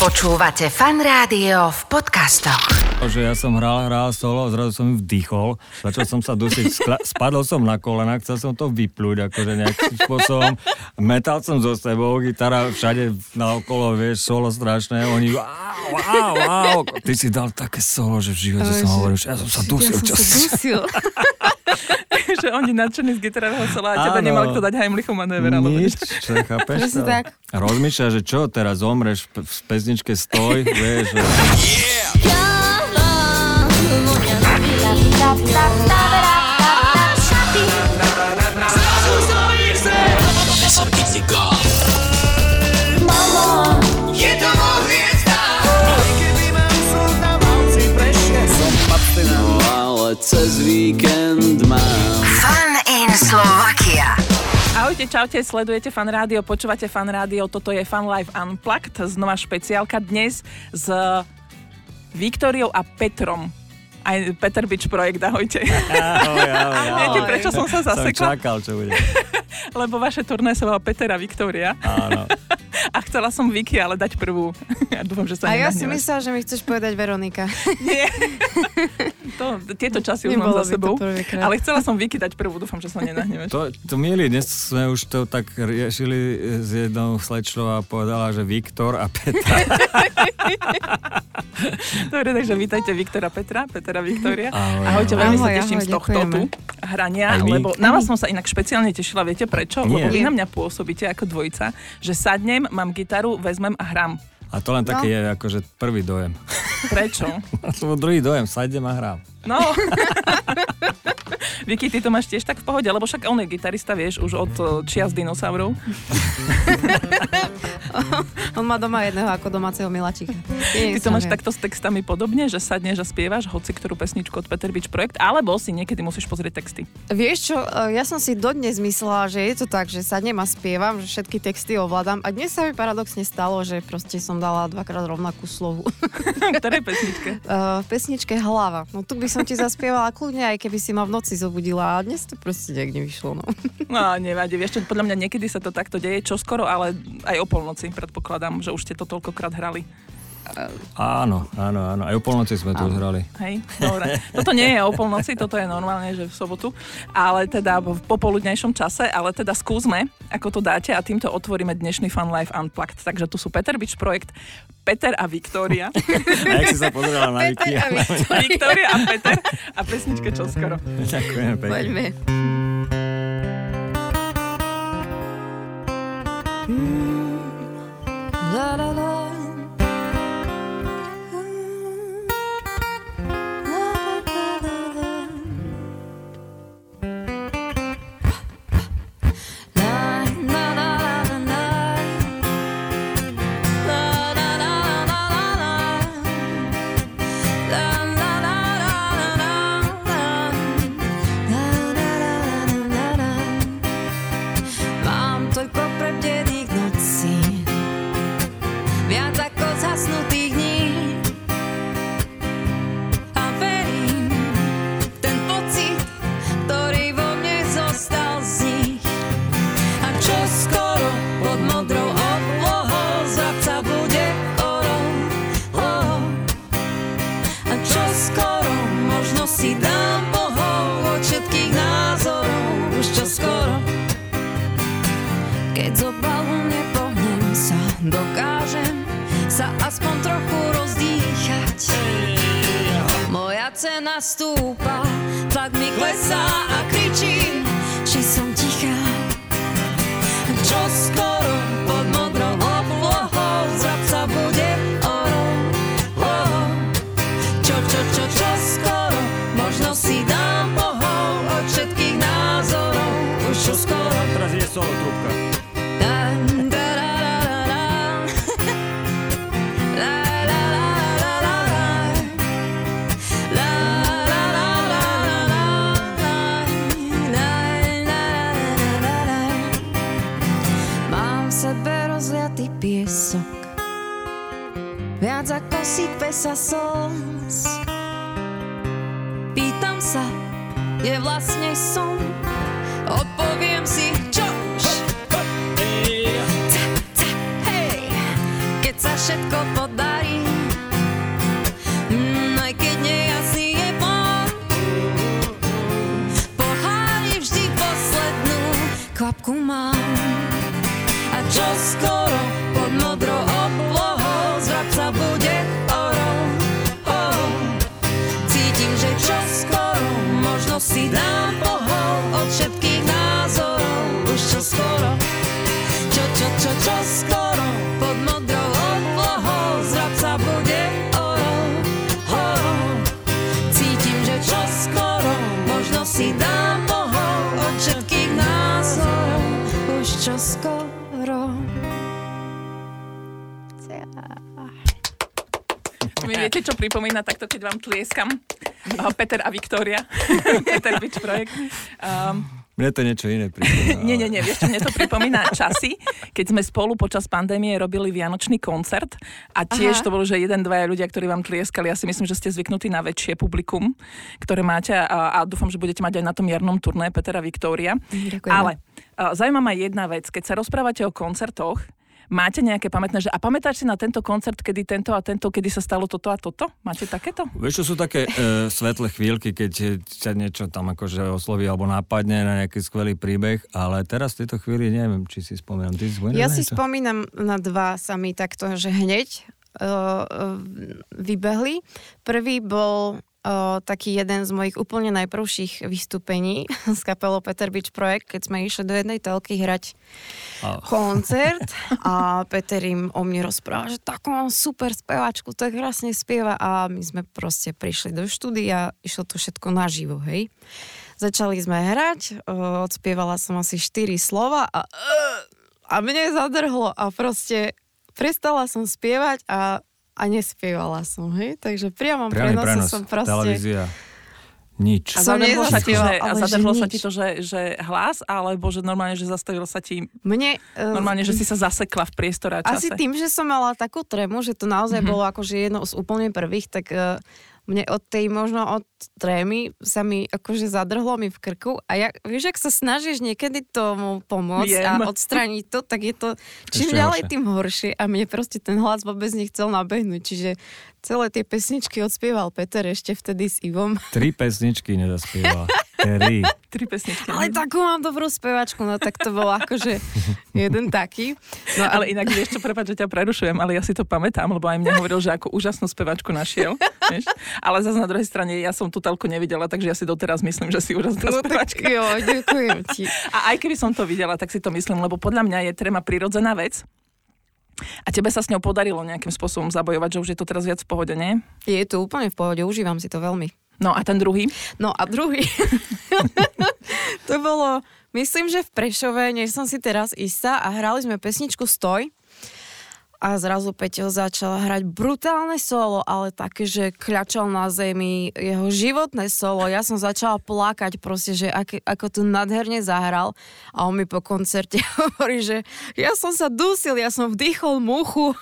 Počúvate fan rádio v podcastoch. Že ja som hral, hral solo, zrazu som vdychol, začal som sa dusiť, skla- spadol som na kolena, chcel som to vyplúť, akože nejakým spôsobom. Metal som so sebou, gitara všade naokolo, vieš, solo strašné, oni wow, wow, wow. Ty si dal také solo, že v živote som hovoril, že ja som sa dusil. Ja som čo sa si- dusil. že oni nadšení z gitarového sola a teba Áno. nemal kto dať Heimlichu manéver. alebo Nič, niečo. čo, chápeš Presne tak. Rozmýšľa, že čo, teraz zomreš v v pesničke Stoj, vieš, že... No Ahojte, čaute, sledujete Fan Rádio, počúvate Fan Rádio, toto je Fan Live Unplugged, znova špeciálka dnes s Viktoriou a Petrom. Aj Peter Bič projekt, ahojte. Ahoj, ahoj, ahoj. Viete, prečo som sa Som zasekla? čakal, čo bude. Lebo vaše turné sa volá Peter a Viktória. Áno. A chcela som Vicky ale dať prvú. Ja dúfam, že sa A ja si myslela, že mi chceš povedať Veronika. Nie. To, tieto časy už mám za sebou. Ale chcela som Vicky dať prvú, dúfam, že sa nenahnevaš. To, to milí, dnes sme už to tak riešili s jednou slečnou a povedala, že Viktor a Petra. Dobre, takže vítajte Viktora Petra, Petra Viktória. Ahoj, Ahojte, ahoj. veľmi sa teším ahoj, z tohto tu hrania, lebo na vás som sa inak špeciálne tešila, viete prečo? Nie. Lebo vy na mňa pôsobíte ako dvojica, že sadnem, mám gitaru, vezmem a hram. A to len taký je akože prvý dojem. Prečo? Lebo druhý dojem, sajdem a hrám. No. Vicky, ty to máš tiež tak v pohode, lebo však on je gitarista, vieš, už od eh, čias dinosaurov. On má doma jedného ako domáceho miláčika. Ty to máš takto s textami podobne, že sadneš a spievaš hoci ktorú pesničku od Peter Beach Projekt, alebo si niekedy musíš pozrieť texty. Vieš čo, e, ja som si dodnes myslela, že je to tak, že sadnem a spievam, že všetky texty ovládam. A dnes sa mi paradoxne stalo, že proste som dala dvakrát rovnakú slovu. Ktorej pesničke? Uh, pesničke Hlava. No tu by som ti zaspievala kľudne, aj keby si ma v noci zobudila. A dnes to proste nejak nevyšlo. No. No, nevadí, vieš čo, podľa mňa niekedy sa to takto deje, čo skoro, ale aj o polnoci predpokladám, že už ste to toľkokrát hrali. Áno, áno, áno. Aj o polnoci sme tu už hrali. Hej, dobre. Toto nie je o polnoci, toto je normálne, že v sobotu, ale teda v popoludnejšom čase, ale teda skúsme, ako to dáte a týmto otvoríme dnešný Fun Life Unplugged. Takže tu sú Peter Beach projekt, Peter a Viktória. A jak si sa pozerala na Vicky? Peter a Viktor. Viktória a Peter a pesničke čoskoro. Ďakujem pekne. Poďme. Moja cena stúpa, tlak mi klesá a kričím, sa slz Pýtam sa, kde vlastne som Odpoviem si, čo? Ca, hej, keď sa všetko podarí. Mm, aj keď nejasný je plán, pohári vždy poslednú kvapku mám. A čo skoro Mi viete, čo pripomína takto, keď vám tlieskam? Uh, Peter a Viktória. Peter Beach projekt. Um, Mne to niečo iné pripomína. nie, nie, nie, vieš čo, mne to pripomína časy, keď sme spolu počas pandémie robili Vianočný koncert a tiež Aha. to bolo, že jeden, dvaja ľudia, ktorí vám tlieskali. Ja si myslím, že ste zvyknutí na väčšie publikum, ktoré máte a, a dúfam, že budete mať aj na tom jarnom turné Peter a Viktória. Ale uh, zaujíma ma jedna vec. Keď sa rozprávate o koncertoch, Máte nejaké pamätné, že a pamätáš si na tento koncert, kedy tento a tento, kedy sa stalo toto a toto? Máte takéto? Vieš, čo sú také e, svetlé chvíľky, keď ťa niečo tam akože osloví alebo napadne na nejaký skvelý príbeh, ale teraz v tejto chvíli neviem, či si spomínam. Ty si Ja si spomínam na dva sami takto, že hneď uh, vybehli. Prvý bol uh, taký jeden z mojich úplne najprvších vystúpení s kapelou Peter Beach Projekt, keď sme išli do jednej telky hrať A- koncert a Peter im o mne rozpráva, že takú mám super speváčku, tak krásne spieva a my sme proste prišli do štúdia, išlo to všetko naživo, hej. Začali sme hrať, uh, odspievala som asi 4 slova a, a mne zadrhlo a proste prestala som spievať a, a nespievala som, hej. Takže priamo prenose prenos, som proste... televízia, nič. A zadrhlo sa ti, že, a zadrhlo sa ti to, že, že hlas, alebo že normálne, že zastavilo sa ti, Mne, uh, normálne, že si sa zasekla v priestore a Asi čase. tým, že som mala takú trému, že to naozaj mm-hmm. bolo akože jedno z úplne prvých, tak uh, mne od tej, možno od trémy sa mi akože zadrhlo mi v krku a ja, vieš, ak sa snažíš niekedy tomu pomôcť Viem. a odstrániť to, tak je to čím Ešte ďalej, horšie. tým horšie a mne proste ten hlas vôbec nechcel nabehnúť, čiže celé tie pesničky odspieval Peter ešte vtedy s Ivom. Tri pesničky nezaspievala. Tri. Tri pesničky. Ale takú mám dobrú spevačku, no tak to bol akože jeden taký. No Ale inak vieš čo, prepáč, že ťa prerušujem, ale ja si to pamätám, lebo aj mne hovoril, že ako úžasnú spevačku našiel. Vieš? Ale zase na druhej strane ja som tú telku nevidela, takže ja si doteraz myslím, že si úžasná no tak spevačka. jo, ďakujem ti. A aj keby som to videla, tak si to myslím, lebo podľa mňa je tréma prirodzená vec. A tebe sa s ňou podarilo nejakým spôsobom zabojovať, že už je to teraz viac v pohode, nie? Je to úplne v pohode, užívam si to veľmi. No a ten druhý? No a druhý, to bolo, myslím, že v Prešove, než som si teraz istá a hrali sme pesničku Stoj a zrazu Peťo začal hrať brutálne solo, ale také, že kľačal na zemi, jeho životné solo. Ja som začala plakať proste, že ak, ako tu nadherne zahral a on mi po koncerte hovorí, že ja som sa dusil, ja som vdýchol muchu.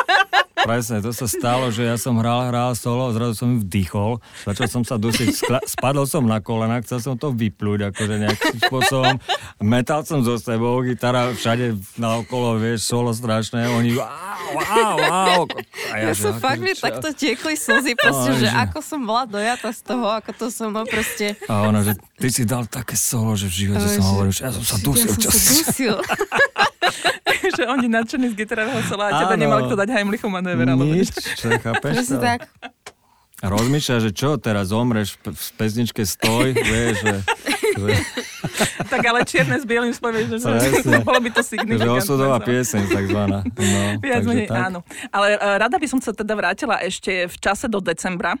Presne, to sa stalo, že ja som hral, hral solo, zrazu som vdychol, začal som sa dusiť, skla- spadol som na kolena, chcel som to vyplúť, akože nejakým spôsobom. Metal som zo sebou, gitara všade naokolo, vieš, solo strašné, oni wow, wow, wow. A Ja, som že fakt, mi takto tiekli slzy, proste, že že- ako som bola dojata z toho, ako to som no proste... A ona, že ty si dal také solo, že v živote som že- hovoril, že ja som sa dusil. ja som sa dusil. že oni nadšení z gitarového sola a Áno. nemal kto dať Heimlichom manéver. Nič, čo chápeš Presne tak. Rozmýšľa, že čo, teraz zomreš v pesničke Stoj, vieš, že, že, Tak ale čierne s bielým spovieš, že, Presne. bolo by to že signifikantné. osudová no. pieseň takzvaná. No, Viac takže menej, tak. áno. Ale e, rada by som sa teda vrátila ešte v čase do decembra, e,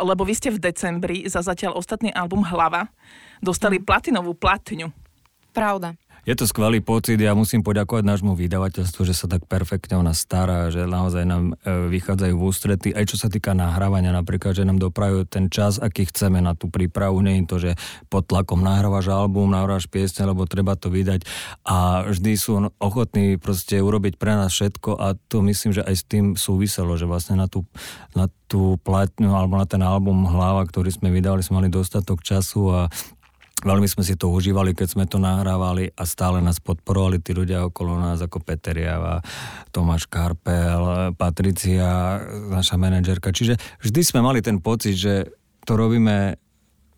lebo vy ste v decembri za zatiaľ ostatný album Hlava dostali Hm. platinovú platňu. Pravda. Je to skvelý pocit, ja musím poďakovať nášmu vydavateľstvu, že sa tak perfektne o nás stará, že naozaj nám e, vychádzajú v ústrety, aj čo sa týka nahrávania napríklad, že nám dopravujú ten čas, aký chceme na tú prípravu, nie je to, že pod tlakom nahrávaš album, nahrávaš piesne, lebo treba to vydať. A vždy sú ochotní proste urobiť pre nás všetko a to myslím, že aj s tým súviselo, že vlastne na tú, na tú platňu alebo na ten album Hlava, ktorý sme vydali, sme mali dostatok času a Veľmi sme si to užívali, keď sme to nahrávali a stále nás podporovali tí ľudia okolo nás, ako Peter Java, Tomáš Karpel, Patricia, naša manažerka. Čiže vždy sme mali ten pocit, že to robíme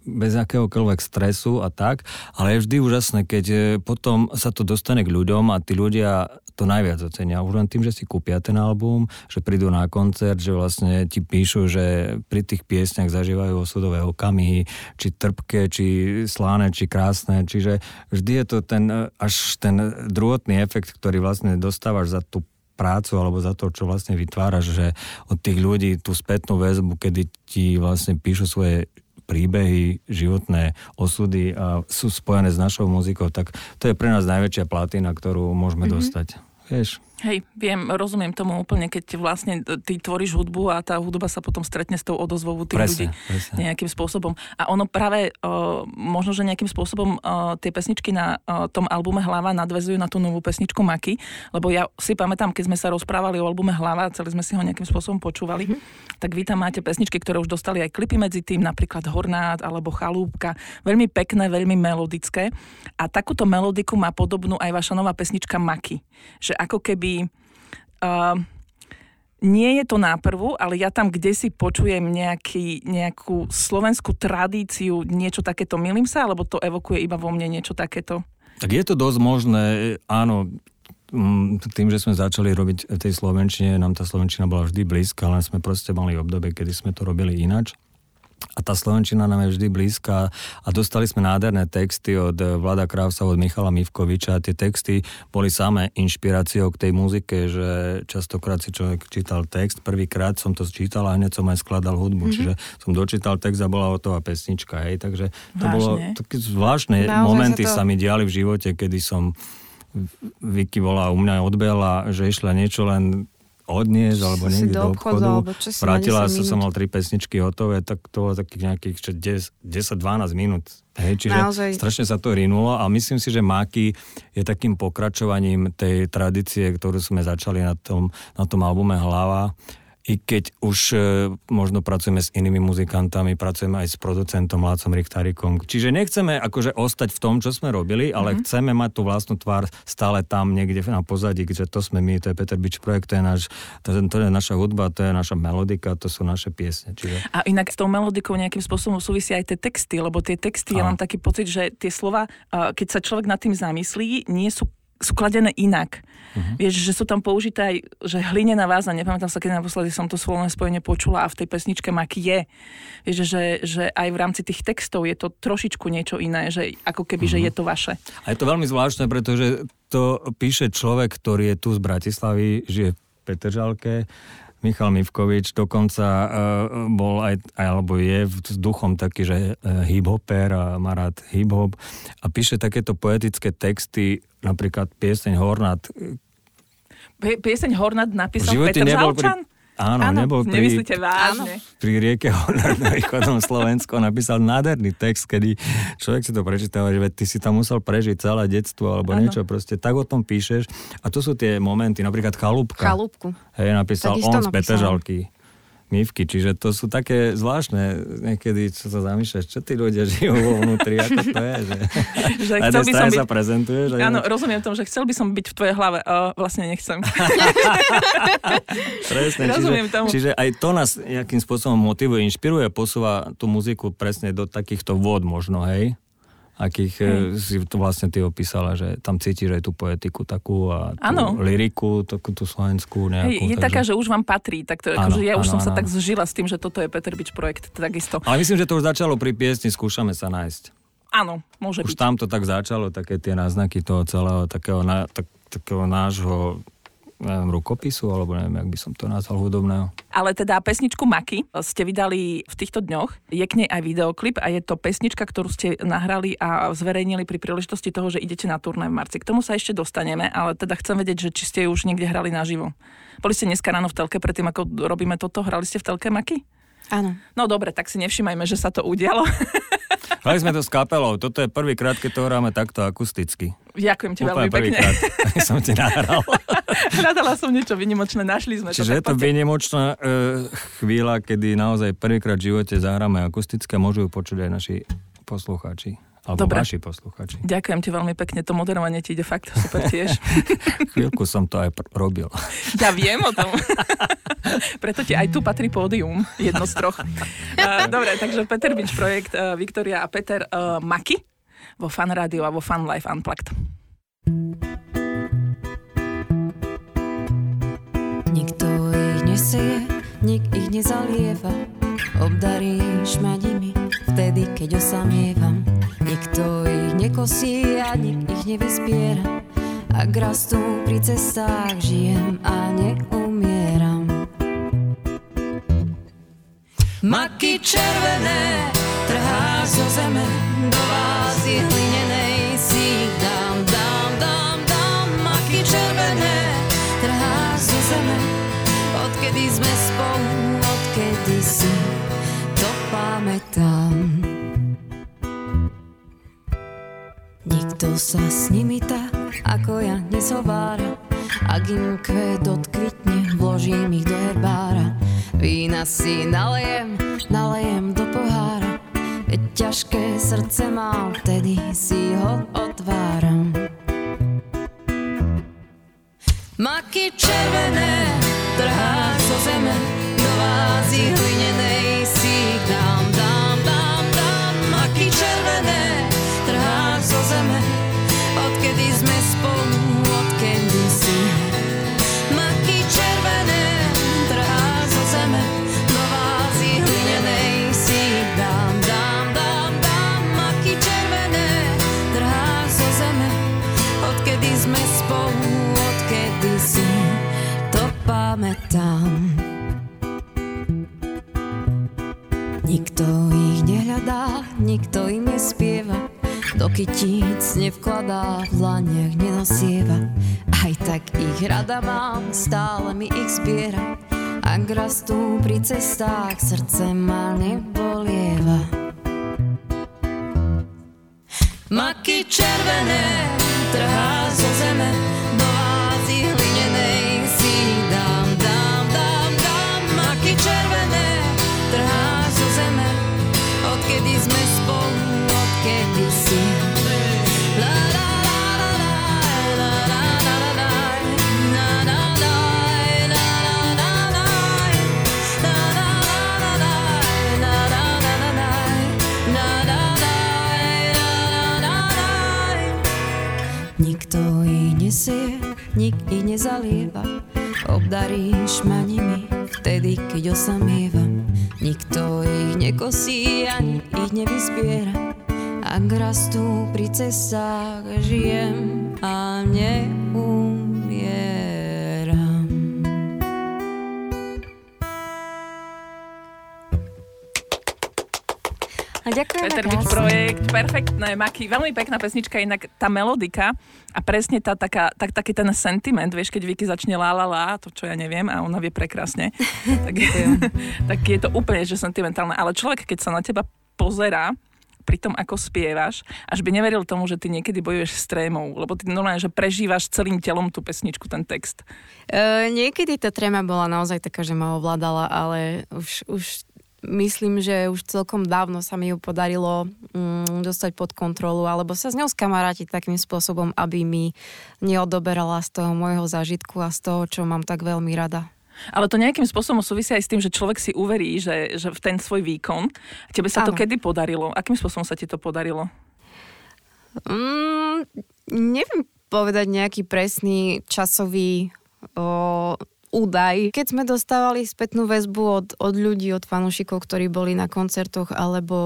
bez akéhokoľvek stresu a tak, ale je vždy úžasné, keď e, potom sa to dostane k ľuďom a tí ľudia to najviac ocenia. Už len tým, že si kúpia ten album, že prídu na koncert, že vlastne ti píšu, že pri tých piesňach zažívajú osudové okamihy, či trpké, či sláne, či krásne. Čiže vždy je to ten, e, až ten druhotný efekt, ktorý vlastne dostávaš za tú prácu alebo za to, čo vlastne vytváraš, že od tých ľudí tú spätnú väzbu, kedy ti vlastne píšu svoje príbehy, životné osudy a sú spojené s našou muzikou, tak to je pre nás najväčšia platina, ktorú môžeme mm-hmm. dostať. Vieš? Hej, viem, rozumiem tomu úplne, keď vlastne ty tvoríš hudbu a tá hudba sa potom stretne s tou odozvou tých presne, ľudí presne. nejakým spôsobom. A ono práve, uh, možno, že nejakým spôsobom uh, tie pesničky na uh, tom albume Hlava nadvezujú na tú novú pesničku Maky, lebo ja si pamätám, keď sme sa rozprávali o albume Hlava, celý sme si ho nejakým spôsobom počúvali, mm-hmm. tak vy tam máte pesničky, ktoré už dostali aj klipy medzi tým, napríklad Hornát alebo Chalúbka, veľmi pekné, veľmi melodické. A takúto melodiku má podobnú aj vaša nová pesnička Maky. Že ako keby keby... Uh, nie je to náprvu, ale ja tam kde si počujem nejaký, nejakú slovenskú tradíciu, niečo takéto. Milím sa, alebo to evokuje iba vo mne niečo takéto? Tak je to dosť možné, áno, tým, že sme začali robiť v tej Slovenčine, nám tá Slovenčina bola vždy blízka, len sme proste mali obdobie, kedy sme to robili inač a tá Slovenčina nám je vždy blízka. A dostali sme nádherné texty od Vlada Krávsa, od Michala Mivkoviča. A tie texty boli samé inšpiráciou k tej muzike, že častokrát si človek čítal text, prvýkrát som to čítal a hneď som aj skladal hudbu, mm-hmm. čiže som dočítal text a bola hotová pesnička, hej, takže to Vážne. bolo také zvláštne Naozaj momenty sa, to... sa mi diali v živote, kedy som Vicky bola u mňa odbehla, že išla niečo len odniesť alebo niekde do obchodu. Alebo Vrátila sa, som mal tri pesničky hotové, tak to bolo takých nejakých 10-12 minút. Hej, čiže Naozaj. strašne sa to rinulo a myslím si, že Máky je takým pokračovaním tej tradície, ktorú sme začali na tom, na tom albume Hlava i keď už e, možno pracujeme s inými muzikantami, pracujeme aj s producentom Lácom Richtarikom. Čiže nechceme akože ostať v tom, čo sme robili, ale mm-hmm. chceme mať tú vlastnú tvár stále tam niekde na pozadí, že to sme my, to je Peter Bič projekt, to je, náš, to, je, to je naša hudba, to je naša melodika, to sú naše piesne. Čiže... A inak s tou melodikou nejakým spôsobom súvisia aj tie texty, lebo tie texty, a. ja mám taký pocit, že tie slova, keď sa človek nad tým zamyslí, nie sú sú kladené inak. Uh-huh. Vieš, že sú tam použité aj, že hlinená váza, nepamätám sa, keď naposledy som to slovné spojenie počula a v tej pesničke mak je. Vieš, že, že aj v rámci tých textov je to trošičku niečo iné, že ako keby, uh-huh. že mhm. je to vaše. A je to veľmi zvláštne, pretože to píše človek, ktorý je tu z Bratislavy, žije v Petržalke, Michal Mivkovič dokonca uh, bol aj, alebo je s duchom taký, že uh, hip-hoper a má rád hip-hop a píše takéto poetické texty, napríklad pieseň Hornat. Pieseň Hornat napísal Petr Žalčan? Pri, Áno, áno, nebol pri, nemyslíte vážne. pri rieke na východnom Slovensku napísal nádherný text, kedy človek si to prečítal, že ty si tam musel prežiť celé detstvo alebo áno. niečo, proste tak o tom píšeš. A to sú tie momenty, napríklad Chalúbka. Chalúbku. Hej, napísal on z Petržalky mývky, čiže to sú také zvláštne niekedy, čo sa zamýšľaš, čo tí ľudia žijú vo vnútri, ako to je, že, že na jednej strane byť... sa prezentuješ. Áno, inak... rozumiem tomu, že chcel by som byť v tvojej hlave, uh, vlastne nechcem. presne, rozumiem čiže, tomu. čiže aj to nás nejakým spôsobom motivuje, inšpiruje, posúva tú muziku presne do takýchto vôd možno, hej? Akých hmm. si to vlastne ty opísala, že tam cítiš aj tú poetiku takú a tú ano. liriku, takú tú slovenskú nejakú. Hej, je takže... taká, že už vám patrí, tak to, ano, akože ja už ano, som ano. sa tak zžila s tým, že toto je Peter Bič projekt, takisto. Ale myslím, že to už začalo pri piesni Skúšame sa nájsť. Áno, môže už byť. Už tam to tak začalo, také tie náznaky toho celého, takého, na, tak, takého nášho neviem, rukopisu, alebo neviem, jak by som to nazval hudobného. Ale teda pesničku Maky ste vydali v týchto dňoch. Je k nej aj videoklip a je to pesnička, ktorú ste nahrali a zverejnili pri príležitosti toho, že idete na turné v marci. K tomu sa ešte dostaneme, ale teda chcem vedieť, že či ste už niekde hrali naživo. Boli ste dneska ráno v telke predtým, ako robíme toto? Hrali ste v telke Maky? Áno. No dobre, tak si nevšimajme, že sa to udialo. Hrali sme to s kapelou. Toto je prvýkrát, keď to hráme takto akusticky. Ďakujem ti veľmi pekne. Som ti nahral. Hľadala som niečo vynimočné, našli sme Čiže to. je to vynimočná e, chvíľa, kedy naozaj prvýkrát v živote zahráme akustické, môžu ju počuť aj naši poslucháči Alebo Dobre. vaši posluchači. Ďakujem ti veľmi pekne, to moderovanie ti ide fakt super tiež. Chvíľku som to aj pr- robil. Ja viem o tom. Preto ti aj tu patrí pódium, jedno z troch. Dobre, takže Peter Beach projekt, uh, Viktoria a Peter uh, Maki vo Fan Radio a vo Fan Life Unplugged. Nikto ich neseje, nik ich nezalieva. Obdaríš ma nimi vtedy, keď osamievam. Nikto ich nekosí a nik ich nevyspiera. Ak rastú pri cestách, žijem a neumieram. Maky červené trháš zo zeme Do si. Ich dám, dám, dám, dám červené trháš zo zeme. Odkedy sme spolu, odkedy si to pamätám. Nikto sa s nimi tak, ako ja nezhovára Ak im kvet odkvitne, vložím ich do herbára. Vína si nalejem, nalejem do pohára Veď ťažké srdce mám, vtedy si ho otváram. Maky červené trháš zo zeme Do vázy hlinenej si dám, dám, dám, dám. Maky červené trháš zo zeme Odkedy sme spolu, odkedy nikto im nespieva, do kytíc nevkladá, v dlaniach nenosieva. Aj tak ich rada mám, stále mi ich zbiera. Ak rastú pri cestách, srdce ma nebolieva. Maky červené trhá zo zeme nesie, nik ich nezalieva Obdaríš ma nimi vtedy, keď osamievam Nikto ich nekosí, ani ich nevyzbiera Ak rastú pri cestách, žijem a neumieram. A ďakujem Peter Beach projekt, perfektné, Maki, veľmi pekná pesnička, inak tá melodika a presne tá, taká, tak, taký ten sentiment, vieš, keď Vicky začne la la la, to čo ja neviem, a ona vie prekrásne, tak, tak je to úplne že sentimentálne, ale človek, keď sa na teba pozerá, pri tom, ako spievaš, až by neveril tomu, že ty niekedy bojuješ s trémou, lebo ty normálne, že prežívaš celým telom tú pesničku, ten text. Uh, niekedy tá tréma bola naozaj taká, že ma ovládala, ale už, už myslím, že už celkom dávno sa mi ju podarilo mm, dostať pod kontrolu, alebo sa s ňou skamarátiť takým spôsobom, aby mi neodoberala z toho môjho zážitku a z toho, čo mám tak veľmi rada. Ale to nejakým spôsobom súvisí aj s tým, že človek si uverí, že, že v ten svoj výkon. Tebe sa to Áno. kedy podarilo? Akým spôsobom sa ti to podarilo? Mm, neviem povedať nejaký presný časový o, údaj. Keď sme dostávali spätnú väzbu od, od ľudí, od fanúšikov, ktorí boli na koncertoch alebo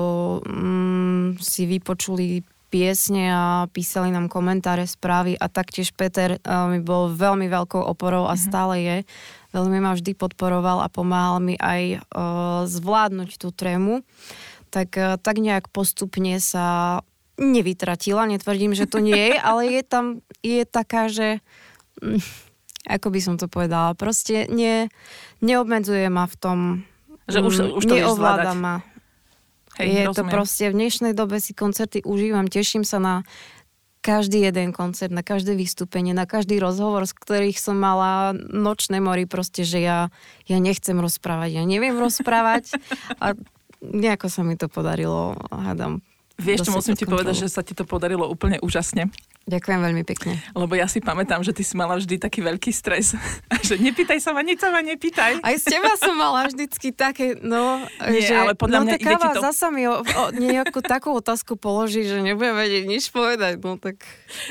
mm, si vypočuli piesne a písali nám komentáre, správy a taktiež Peter uh, mi bol veľmi veľkou oporou a stále je. Veľmi ma vždy podporoval a pomáhal mi aj uh, zvládnuť tú trému. Tak, uh, tak nejak postupne sa nevytratila, netvrdím, že to nie je, ale je tam, je taká, že mm, ako by som to povedala, proste ne, neobmedzuje ma v tom, Že už- mm, už to neovláda ma. Hej, je to rozumiem. proste, v dnešnej dobe si koncerty užívam, teším sa na každý jeden koncert, na každé vystúpenie, na každý rozhovor, z ktorých som mala nočné mori, proste, že ja, ja nechcem rozprávať, ja neviem rozprávať a nejako sa mi to podarilo, hádam, Vieš, čo musím ti povedať, že kontrolu. sa ti to podarilo úplne úžasne. Ďakujem veľmi pekne. Lebo ja si pamätám, že ty si mala vždy taký veľký stres. Že nepýtaj sa ma, nič sa ma nepýtaj. Aj z teba som mala vždycky také, no, Nie, že, ale podľa no, mňa tak ide ti to- zasa mi o, o, nejakú takú otázku položí, že nebudem vedieť nič povedať, no tak...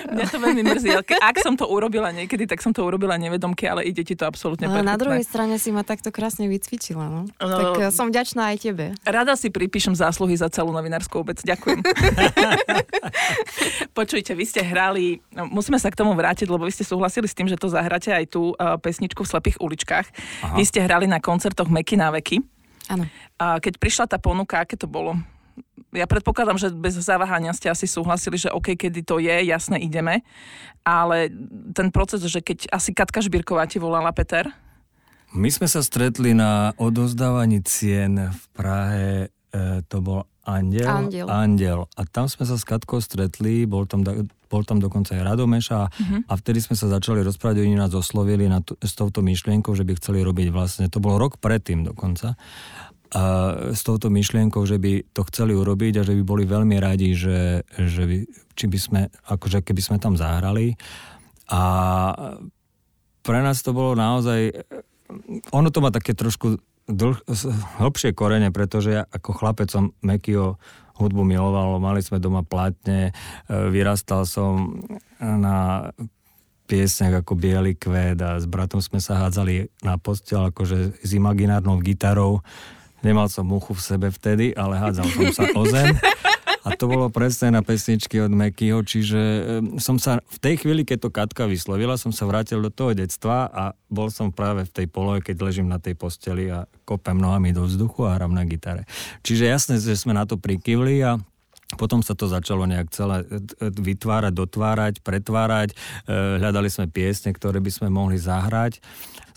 Mňa to veľmi mrzí. Ak som to urobila niekedy, tak som to urobila nevedomky, ale ide ti to absolútne Ale na perfektné. druhej strane si ma takto krásne vycvičila, no. No. Tak eh, som vďačná aj tebe. Rada si pripíšem zásluhy za celú novinárskú obec. Ďakujem. Počujte, vy ste hrali, no, musíme sa k tomu vrátiť, lebo vy ste súhlasili s tým, že to zahráte aj tú uh, pesničku v Slepých uličkách. Aha. Vy ste hrali na koncertoch Meky na veky. Áno. A keď prišla tá ponuka, aké to bolo? Ja predpokladám, že bez zaváhania ste asi súhlasili, že OK, kedy to je, jasne, ideme. Ale ten proces, že keď asi Katka Žbírková ti volala Peter, My sme sa stretli na odozdávaní cien v Prahe, e, to bol Andel. Andiel. Andel. A tam sme sa s Katkou stretli, bol tam, bol tam dokonca aj Radomeša Mhm. a vtedy sme sa začali rozprávať, oni nás oslovili na t- s touto myšlienkou, že by chceli robiť vlastne, to bol rok predtým dokonca, a s touto myšlienkou, že by to chceli urobiť a že by boli veľmi radi, že, že by, či by sme, akože keby sme tam zahrali. A pre nás to bolo naozaj ono to má také trošku dlh, hlbšie korene, pretože ja ako chlapec som Mekio hudbu miloval, mali sme doma platne, e, vyrastal som na piesňach ako Bielý kvet a s bratom sme sa hádzali na postel akože s imaginárnou gitarou. Nemal som muchu v sebe vtedy, ale hádzal som sa o zem. A to bolo presne na pesničky od Mekyho, čiže som sa v tej chvíli, keď to Katka vyslovila, som sa vrátil do toho detstva a bol som práve v tej polohe, keď ležím na tej posteli a kopem nohami do vzduchu a hram na gitare. Čiže jasné, že sme na to prikývli a potom sa to začalo nejak celé e, e, vytvárať, dotvárať, pretvárať. E, Hľadali sme piesne, ktoré by sme mohli zahrať.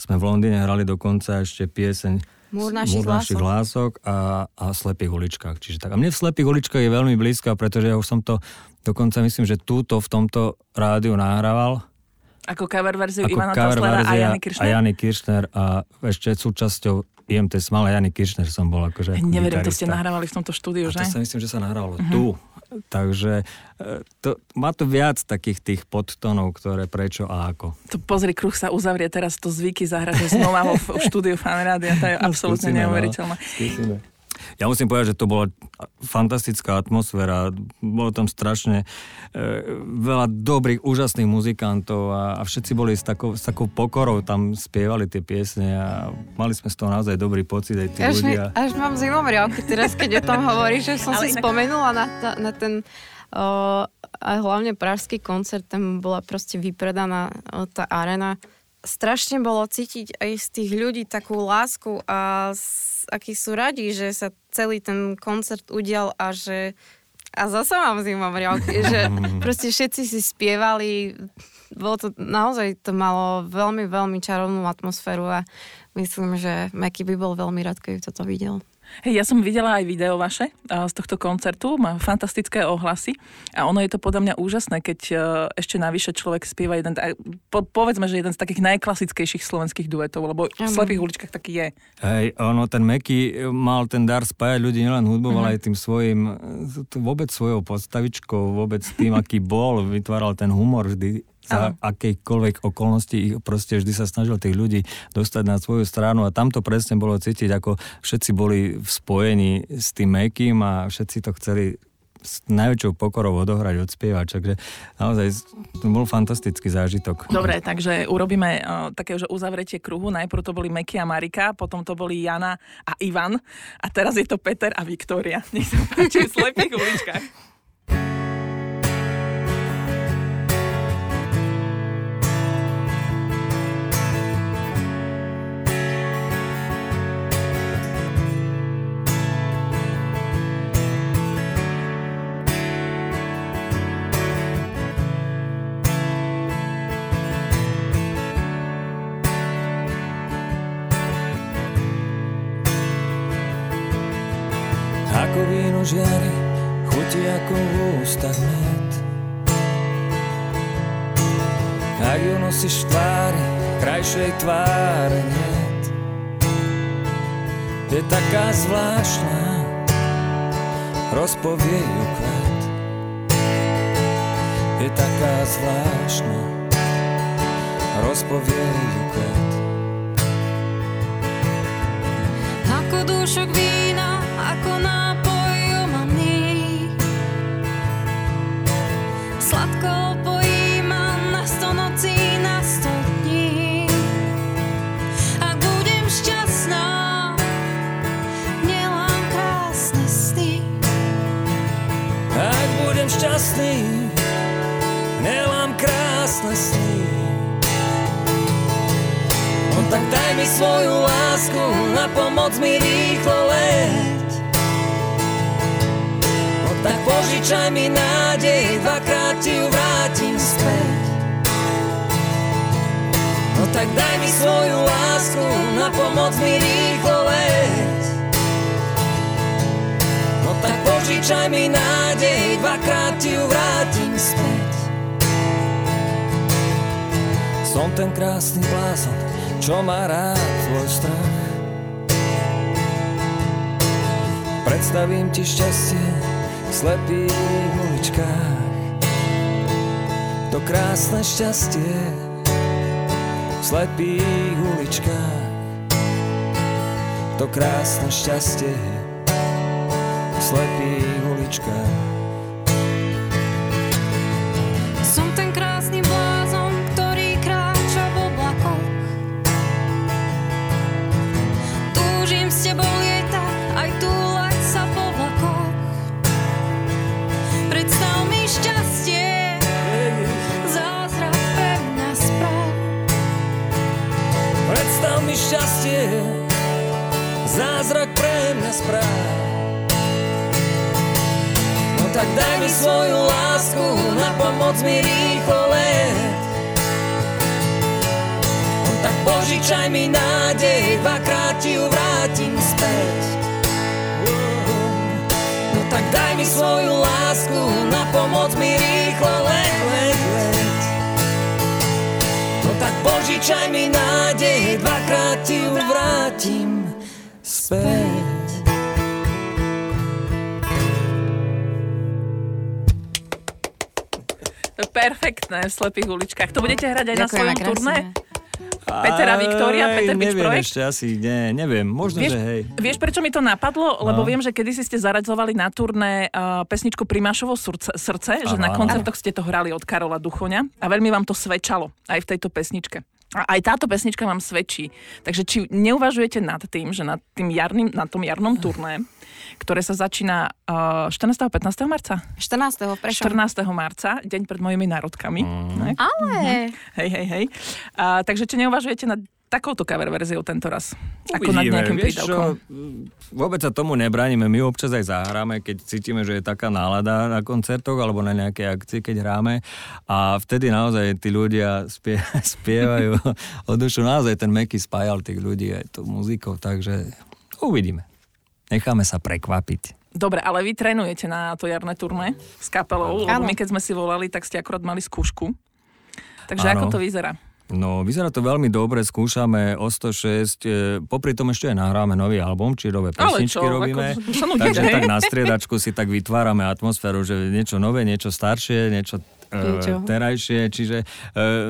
Sme v Londýne hrali dokonca ešte pieseň Múr našich Múr našich lások a, a Slepých uličkách. Čiže tak. A mne v Slepých uličkách je veľmi blízka, pretože ja už som to dokonca myslím, že túto v tomto rádiu nahrával. ako cover verziu Ako Ivana cover Toslera a Jany a Kiršner. Jany Kiršner a ešte súčasťou IMT Smala Jany Kiršner som bol akože ako Neverím, to gitarista. ste nahrávali v tomto štúdiu, A že? to sa myslím, že sa nahrávalo uh-huh. tu. Takže e, to, má to viac takých tých podtónov, ktoré prečo a ako. To pozri, kruh sa uzavrie teraz to zvyky zahrať znova v štúdiu Fan Rádia, to je absolútne no. neuveriteľné. Skúsime. Ja musím povedať, že to bola fantastická atmosféra. Bolo tam strašne e, veľa dobrých, úžasných muzikantov a, a všetci boli s takou, s takou pokorou tam spievali tie piesne a mali sme z toho naozaj dobrý pocit aj tí Až, mi, ľudia. až mám zimomriavky teraz, keď o tom hovoríš, že som Ale si inak- spomenula na, ta- na ten o, a hlavne pražský koncert, tam bola proste vypredaná o, tá arena. Strašne bolo cítiť aj z tých ľudí takú lásku a s, akí sú radi, že sa celý ten koncert udial a že a zase mám zimomriavky, že proste všetci si spievali, bolo to, naozaj to malo veľmi, veľmi čarovnú atmosféru a myslím, že Meky by bol veľmi rád, keby toto videl. Hej, ja som videla aj video vaše z tohto koncertu, má fantastické ohlasy a ono je to podľa mňa úžasné, keď e, ešte navyše človek spieva jeden, po, povedzme, že jeden z takých najklasickejších slovenských duetov, lebo v. Slepých uličkách taký je. Hej, ono, ten Meky mal ten dar spájať ľudí nielen hudbou, ale aj tým svojim, e, vôbec svojou postavičkou, vôbec tým, aký bol, vytváral ten humor vždy za akejkoľvek okolnosti, ich proste vždy sa snažil tých ľudí dostať na svoju stranu a tam to presne bolo cítiť, ako všetci boli v spojení s tým Mekym a všetci to chceli s najväčšou pokorou odohrať, odspievať, takže naozaj to bol fantastický zážitok. Dobre, takže urobíme uh, také, že uzavretie kruhu. Najprv to boli Meky a Marika, potom to boli Jana a Ivan a teraz je to Peter a Viktória. Nech sa páči v Slepých uličkách. Žiari, chutí ako v ústach med. Ak ju nosíš v tvári, krajšej tváre niet. Je taká zvláštna, rozpovie ju kvet. Je taká zvláštna, rozpovie ju kvet. Ako dúšok vína, tak daj mi svoju lásku, na pomoc mi rýchlo leď. No tak požičaj mi nádej, dvakrát ti ju vrátim späť. No tak daj mi svoju lásku, na pomoc mi rýchlo leď. No tak požičaj mi nádej, dvakrát ti ju vrátim späť. Som ten krásny blázon, čo má rád tvoj strach. Predstavím ti šťastie v slepých uličkách. To krásne šťastie v slepých uličkách. To krásne šťastie v slepých uličkách. Šťastie, zázrak pre mňa správ. No tak daj mi svoju lásku, na pomoc mi rýchlo let. No tak požičaj mi nádej, dvakrát ti ju vrátim späť. No tak daj mi svoju lásku, na pomoc mi rýchlo požičaj mi nádej, dvakrát ti ju vrátim späť. To je perfektné v slepých uličkách. To budete hrať aj na Ďakujeme svojom krásne. turné? Peter a Viktória, Peter neviem Projekt? ešte asi, nie, neviem, možno, Vieš, že hej. vieš, prečo mi to napadlo? Lebo No. viem, že kedysi ste zaradzovali na turné uh, pesničku Primášovo srdce, srdce že Áno, na koncertoch ste to hrali od Karola Duchoňa a veľmi vám to svedčalo aj v tejto pesničke. A aj táto pesnička vám svedčí. Takže či neuvažujete nad tým, že nad tým jarným, na tom jarnom turné, ktoré sa začína uh, 14. a 15. marca? 14. v Prešove. 14. marca, deň pred mojimi národkami. Mm. Ale Hej, hej, hej. A, takže či neuvažujete nad takouto cover verziou tento raz? Ako nad nejakým vieš čo, vôbec sa tomu nebránime, my občas aj zahráme, keď cítime, že je taká nálada na koncertoch alebo na nejakej akcii, keď hráme a vtedy naozaj tí ľudia spie, spievajú od dušu, naozaj ten Meky spájal tých ľudí aj tou muzikou, takže uvidíme. Necháme sa prekvapiť. Dobre, ale vy trénujete na to jarné turné s kapelou, lebo Áno. my keď sme si volali, tak ste akorát mali skúšku. Takže Áno. ako to vyzerá? No, vyzerá to veľmi dobre, skúšame o 106, e, popri tom ešte aj nahráme nový album, či nové pesničky čo, robíme. ako takže tak na striedačku si tak vytvárame atmosféru, že niečo nové, niečo staršie, Niečo. E, terajšie, čiže e,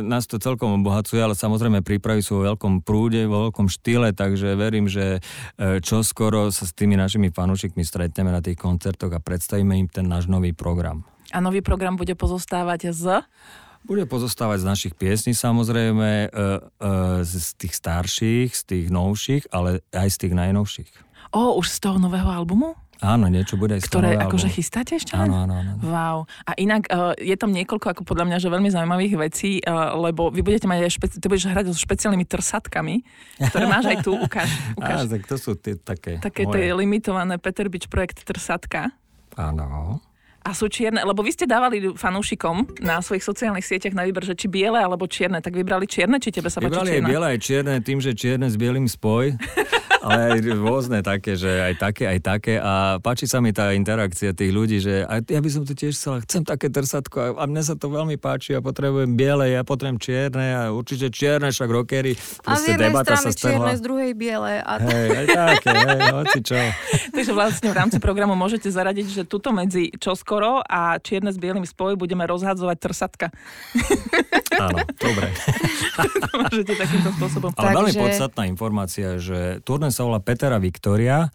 nás to celkom obohacuje, ale samozrejme prípravy sú vo veľkom prúde, vo veľkom štýle, takže verím, že e, čo skoro sa s tými našimi fanúšikmi stretneme na tých koncertoch a predstavíme im ten náš nový program. A nový program bude pozostávať z... Bude pozostávať z našich piesní samozrejme, e, e, z tých starších, z tých novších, ale aj z tých najnovších. O, už z toho nového albumu? Áno, niečo bude aj Ktoré toho akože chystáte ešte? Áno, áno, áno. Wow. A inak uh, je tam niekoľko, ako podľa mňa, že veľmi zaujímavých vecí, uh, lebo vy budete mať aj špeci- ty budeš hrať so špeciálnymi trsatkami, ktoré máš aj tu, ukáž. Á, ukáž. tak to sú tie také, Také moje. tie limitované Peter Beach projekt trsatka. Áno. A sú čierne, lebo vy ste dávali fanúšikom na svojich sociálnych sieťach na výber, že či biele alebo čierne, tak vybrali čierne, či tebe sa páči Vybrali aj biele, aj čierne, tým, že čierne s bielým spoj. ale aj rôzne také, že aj také, aj také a páči sa mi tá interakcia tých ľudí, že a ja by som to tiež chcela, chcem také trsatko a, a mne sa to veľmi páči a potrebujem biele, ja potrebujem čierne a určite čierne, však rockery. A z jednej strany čierne, z druhej biele. A Hej, aj také, hej, hoci čo. Takže vlastne v rámci programu môžete zaradiť, že tuto medzi čoskoro a čierne s bielým spoj budeme rozhadzovať trsatka. Áno, dobre. môžete takýmto spôsobom. Ale veľmi Takže- podstatná informácia, že turné sa volá Petera Viktoria,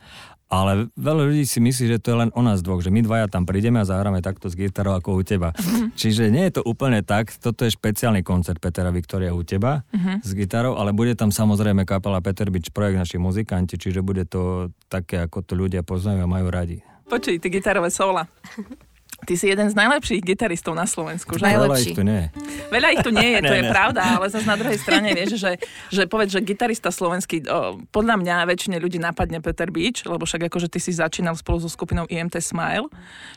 ale veľa ľudí si myslí, že to je len o nás dvoch, že my dvaja tam prídeme a zahráme takto s gitarou ako u teba. Čiže nie je to úplne tak, toto je špeciálny koncert Petera Viktoria u teba s gitarou, ale bude tam samozrejme kapela Peter Beach projekt, naši muzikanti, čiže bude to také, ako to ľudia poznajú a majú radi. Počuj, ty gitarové sola. Ty si jeden z najlepších gitaristov na Slovensku, že? Najlepší. Veľa ich tu nie je. Veľa ich tu nie je, to Ne, je ne. pravda, ale zase na druhej strane vieš, že, že povedz, že gitarista slovenský, o, podľa mňa väčšine ľudí napadne Peter Beach, lebo však akože ty si začínal spolu so skupinou IMT Smile,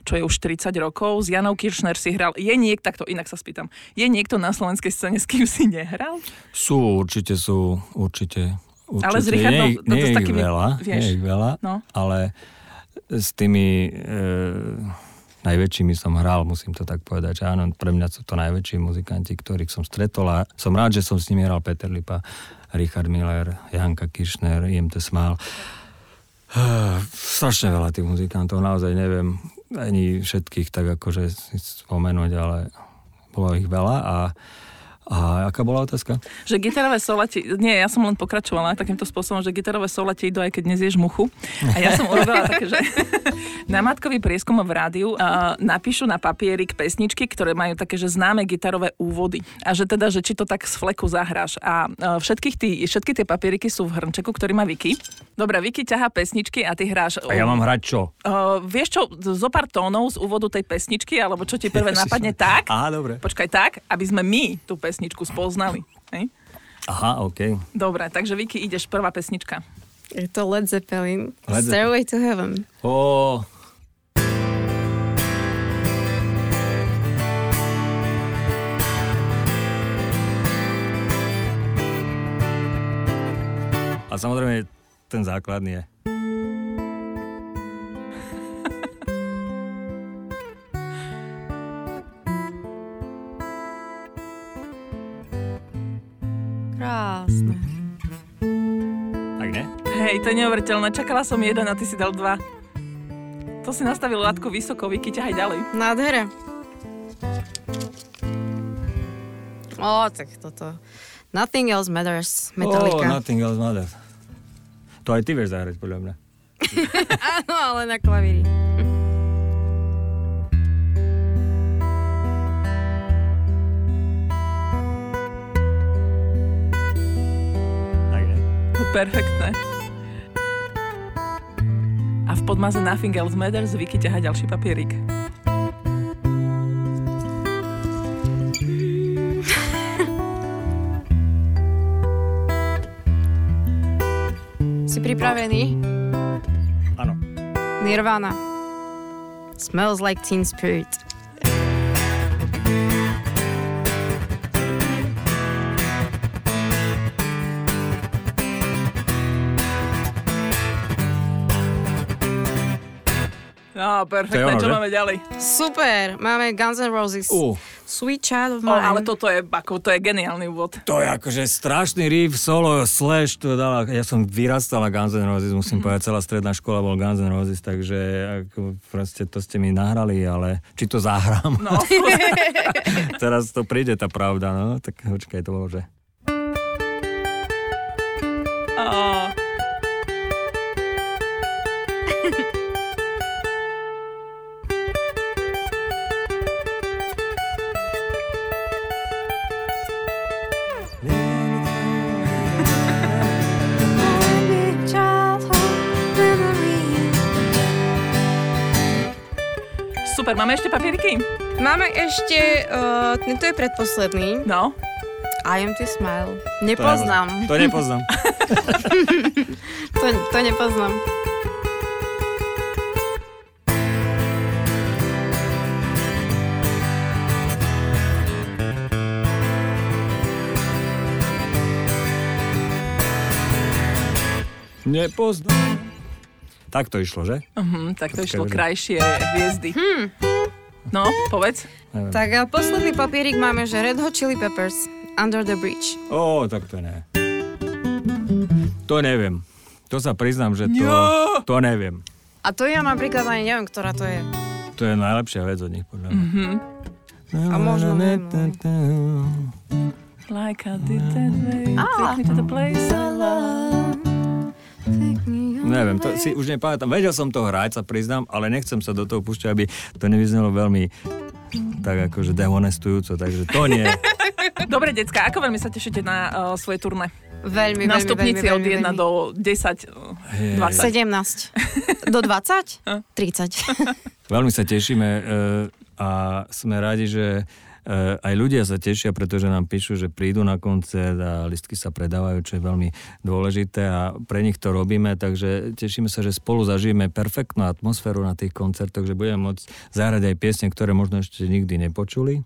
čo je už 30 rokov, s Janou Kiršner si hral. Je niekto, takto inak sa spýtam, je niekto na slovenskej scéne, s kým si nehral? Sú, určite sú, určite. určite. Ale s Richardom nie, ich- to- to nie s je ich takými- veľa, vieš, nie je ich veľa, no. Najväčšími som hral, musím to tak povedať, áno, pre mňa sú to najväčší muzikanti, ktorých som stretol a som rád, že som s nimi hral Peter Lipa, Richard Miller, Janka Kiršner, IMT. Eh, Strašne veľa tých muzikantov, naozaj neviem ani všetkých tak akože si spomenúť, ale bolo ich veľa a, a aká bola otázka? Že gitarové sola. Nie, ja som len pokračovala takýmto spôsobom, že gitarové sola ti idú aj keď nezieš muchu. A ja som urobila také, že na matkový prieskum v rádiu uh, napíšu na papierik pesničky, ktoré majú také, že známe gitarové úvody. A že teda, že či to tak z fleku zahráš. A uh, všetkých tý, všetky tie papieriky sú v hrnčeku, ktorý má Viki. Dobre, Viki ťahá pesničky a ty hráš... A ja mám hrať čo? Uh, vieš čo, zo pár tónov z úvodu tej pesničky, alebo čo ti prvé napadne tak, Aha, dobre. počkaj tak, aby sme my tú pesničku spoznali. Hej? Aha, OK. Dobre, takže Viki, ideš prvá pesnička. je to Led Zeppelin. Led Zeppelin. Stairway to Heaven. Ó, A samozrejme, ten základný je. Krásne. Tak ne? Hej, to je neuveriteľné. Čakala som jeden a ty si dal dva. To si nastavil látku vysoko, Viki, ťahaj ďalej. Nádhera. Ó, tak toto. Nothing else matters. Metallica. Oh, nothing else matters. To aj ty vieš zahrať, podľa mňa. Áno, ale na klavíri. Perfektné. A v podmaze Nothing Else Matters Viki ťaha ďalší papierik. Si pripravený? Áno. Nirvana. Smells like teen spirit. No, perfektné, čo máme ďalej? Super, máme Guns N' Roses. Uh. Sweet Child of Mine. ale toto je, ako, to je geniálny úvod. To je akože strašný riff, solo, slash, to dala. Ja som vyrastal na Guns N' Roses, musím povedať, celá stredná škola bol Guns N' Roses, takže ako, proste to ste mi nahrali, ale či to zahrám, No, teraz to príde tá pravda, no, tak počkaj, to bolo, že... oh. Super, máme ešte papieriky? Máme ešte, uh, tento je predposledný. No. I am to smile. To Nepoznám. To nepoznám. To, to nepoznám. nepoznám. Tak to išlo, že? Hm, tak to Počkaj, išlo bude. krajšie hviezdy. No, povedz. Tak a posledný papierik máme, že Red Hot Chili Peppers, Under the Bridge. Ó, tak to ne. To neviem. To sa priznám, že to, Jo. to neviem. A to ja napríklad ani neviem, ktorá to je. To je najlepšia vec od nich, podľa mňa. Mhm. A možno viem, Like I did that way, take me to the place I love. Neviem, to si už nepamätám. Vedel som to hrať, sa priznám, ale nechcem sa do toho púšťať, aby to nevyznelo veľmi tak akože dehonestujúco, takže to nie. Dobre, decka, ako veľmi sa tešíte na uh, svoje turné? Veľmi, Na veľmi, stupnici veľmi, od veľmi, 1 veľmi. do 10, uh, 20. 17. Do 20? 30. Veľmi sa tešíme e, a sme radi, že aj ľudia sa tešia, pretože nám píšu, že prídu na koncert a listky sa predávajú, čo je veľmi dôležité a pre nich to robíme, takže tešíme sa, že spolu zažijeme perfektnú atmosféru na tých koncertoch, že budeme môcť zahrať aj piesne, ktoré možno ešte nikdy nepočuli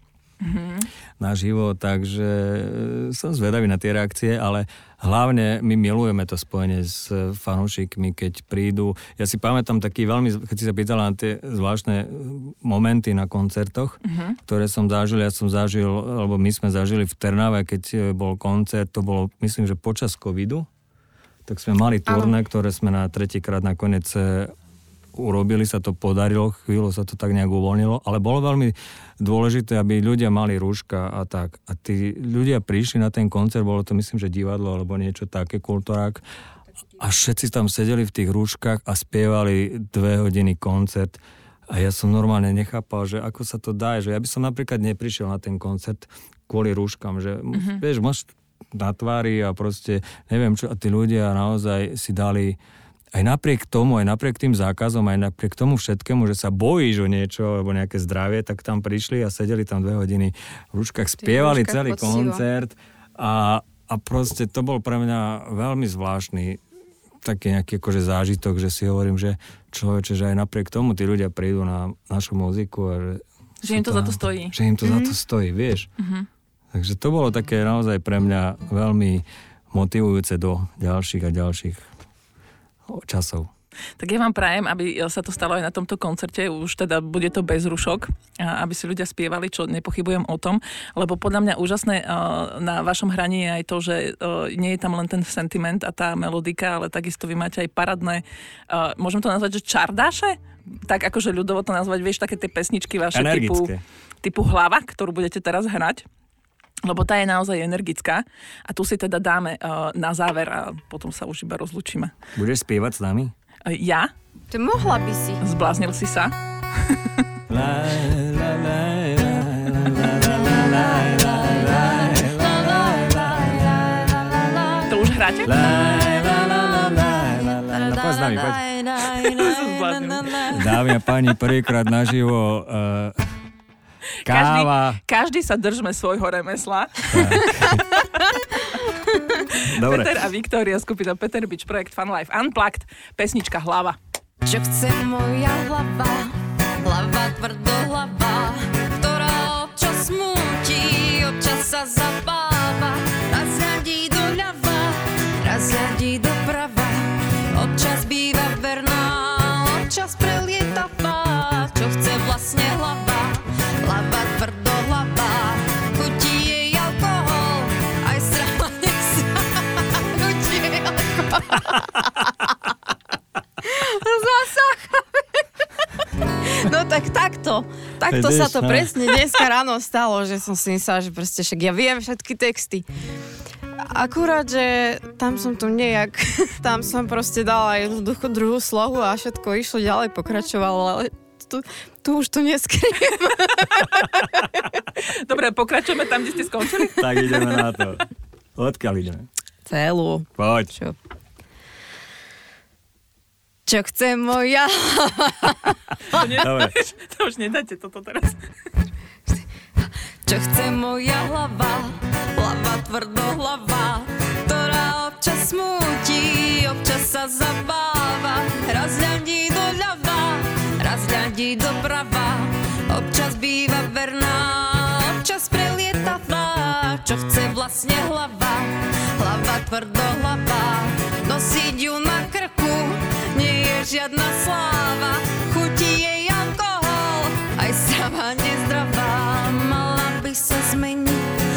naživo, takže e, som zvedavý na tie reakcie, ale hlavne my milujeme to spojenie s fanúšikmi, keď prídu. Ja si pamätám taký veľmi, keď si sa pýtala na tie zvláštne e, momenty na koncertoch, ktoré som zažil, ja som zažil, alebo my sme zažili v Trnave, keď e, bol koncert, to bolo, myslím, že počas covidu, tak sme mali turné, ktoré sme na tretíkrát nakoniec urobili, sa to podarilo, chvíľu sa to tak nejak uvoľnilo, ale bolo veľmi dôležité, aby ľudia mali rúška a tak. A tí ľudia prišli na ten koncert, bolo to myslím, že divadlo alebo niečo také, kultúrák. A všetci tam sedeli v tých rúškach a spievali dve hodiny koncert. A ja som normálne nechápal, že ako sa to dá, že ja by som napríklad neprišiel na ten koncert kvôli rúškam, že mm-hmm. vieš, máš na tvári a proste neviem čo, a tí ľudia naozaj si dali aj napriek tomu, aj napriek tým zákazom, aj napriek tomu všetkému, že sa bojíš o niečo, alebo nejaké zdravie, tak tam prišli a sedeli tam dve hodiny v rúškach, spievali rúškach celý poctivo. koncert a, a proste to bol pre mňa veľmi zvláštny taký nejaký akože zážitok, že si hovorím, že človeče, že aj napriek tomu tí ľudia prídu na našu muziku a že... Že im to za to tam- stojí. Že im to za to stojí, vieš. Takže to bolo také naozaj pre mňa veľmi motivujúce do ďalších a ďalších časov. Tak ja vám prajem, aby sa to stalo aj na tomto koncerte, už teda bude to bez rušok, aby si ľudia spievali, čo nepochybujem o tom, lebo podľa mňa úžasné eh, na vašom hraní je aj to, že eh, nie je tam len ten sentiment a tá melodika, ale takisto vy máte aj paradné, môžem to nazvať, že čardáše? Tak akože ľudovo to nazvať, vieš, také tie pesničky vaše typu, typu hlava, ktorú budete teraz hrať lebo tá je naozaj energická a tu si teda dáme uh, na záver a potom sa už iba rozlučíme. Budeš spievať s nami? Uh, ja? To mohla by si. Zbláznil si sa? La, la, la, la, la, la, la, la, la, la, la, To už hráte? Dámy a páni, prvýkrát naživo uh, káva. Každý, každý sa držme svojho remesla. Dobre. Peter a Viktória, skupina Peter Beach, projekt Fun Life Unplugged, pesnička Hlava. Čo chce moja hlava, hlava tvrdohlava, ktorá občas smúti, občas sa zabáva, raz radí doľava, raz radí doprava, občas býva verná, občas prelietavá, čo chce vlastne hlava No tak takto. Takto Vidíš, sa to no. presne dneska ráno stalo, že som si myslela, že proste však ja viem všetky texty. Akurát, že tam som tu nejak, tam som proste dala duchu druhú slohu a všetko išlo ďalej, pokračovalo, ale tu, tu už to neskrývam. Dobre, pokračujeme tam, kde ste skončili? Tak ideme na to. Odkiaľ ideme? Celú. Poď. Čo? Čo chce moja... to, už nedáte toto teraz. Čo chce moja hlava, hlava tvrdohlava, ktorá občas smutí, občas sa zabáva. Raz hľadí do ľava, raz hľadí doprava, občas býva verná, občas prelietava. Čo chce vlastne hlava, hlava tvrdohlava, nosiť ju na krku žiadna sláva, chutí jej alkohol, aj sama nezdravá, mala by sa zmeniť.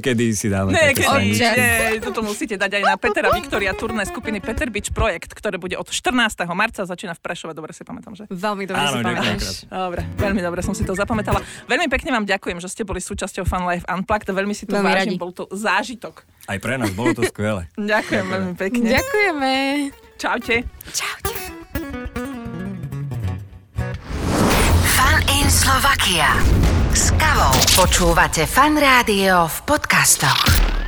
Niekedy si dáme Niekedy, nie, toto musíte dať aj na Petera Viktoria turné skupiny Peter Beach Projekt, ktoré bude od 14. marca, začína v Prešove, dobre si pamätám, že? Veľmi dobre Áno, si pamätáš. Dobre, veľmi dobre som si to zapamätala. Veľmi pekne vám ďakujem, že ste boli súčasťou Fun Life Unplugged, veľmi si to veľmi vážim, radi. bol to zážitok. Aj pre nás, bolo to skvelé. Ďakujem, veľmi pekne. Ďakujeme. Čaute. Čaute. Fun in Slovakia s kavou. Počúvate fan rádio v podcastoch.